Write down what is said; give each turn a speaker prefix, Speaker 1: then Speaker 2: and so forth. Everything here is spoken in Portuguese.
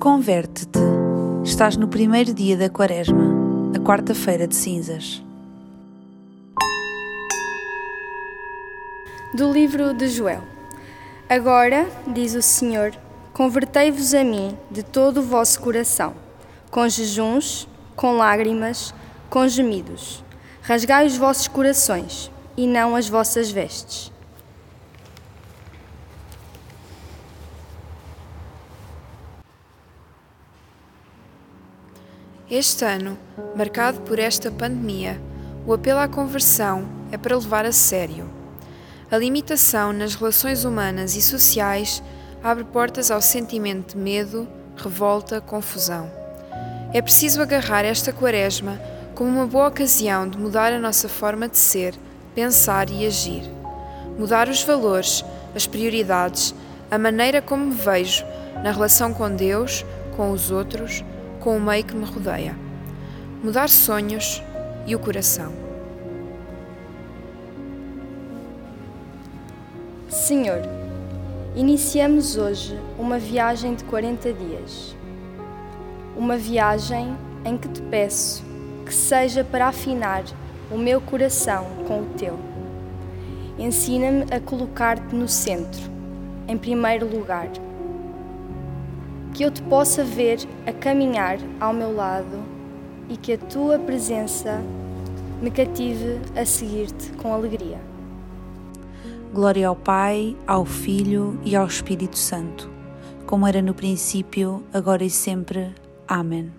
Speaker 1: Converte-te. Estás no primeiro dia da Quaresma, a quarta-feira de cinzas.
Speaker 2: Do livro de Joel. Agora, diz o Senhor, convertei-vos a mim de todo o vosso coração, com jejuns, com lágrimas, com gemidos. Rasgai os vossos corações e não as vossas vestes.
Speaker 3: Este ano, marcado por esta pandemia, o apelo à conversão é para levar a sério. A limitação nas relações humanas e sociais abre portas ao sentimento de medo, revolta, confusão. É preciso agarrar esta quaresma como uma boa ocasião de mudar a nossa forma de ser, pensar e agir. Mudar os valores, as prioridades, a maneira como me vejo na relação com Deus, com os outros, com o meio que me rodeia. Mudar sonhos e o coração.
Speaker 2: Senhor, iniciamos hoje uma viagem de 40 dias. Uma viagem em que te peço que seja para afinar o meu coração com o teu. Ensina-me a colocar-te no centro, em primeiro lugar que eu te possa ver a caminhar ao meu lado e que a tua presença me cative a seguir-te com alegria.
Speaker 1: Glória ao Pai, ao Filho e ao Espírito Santo, como era no princípio, agora e sempre. Amém.